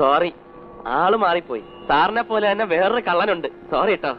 Sorry ആൾ മാറിപ്പോയി. സാറിനെ പോലെ തന്നെ വേറൊരു കള്ളനുണ്ട്. സോറി കേട്ടോ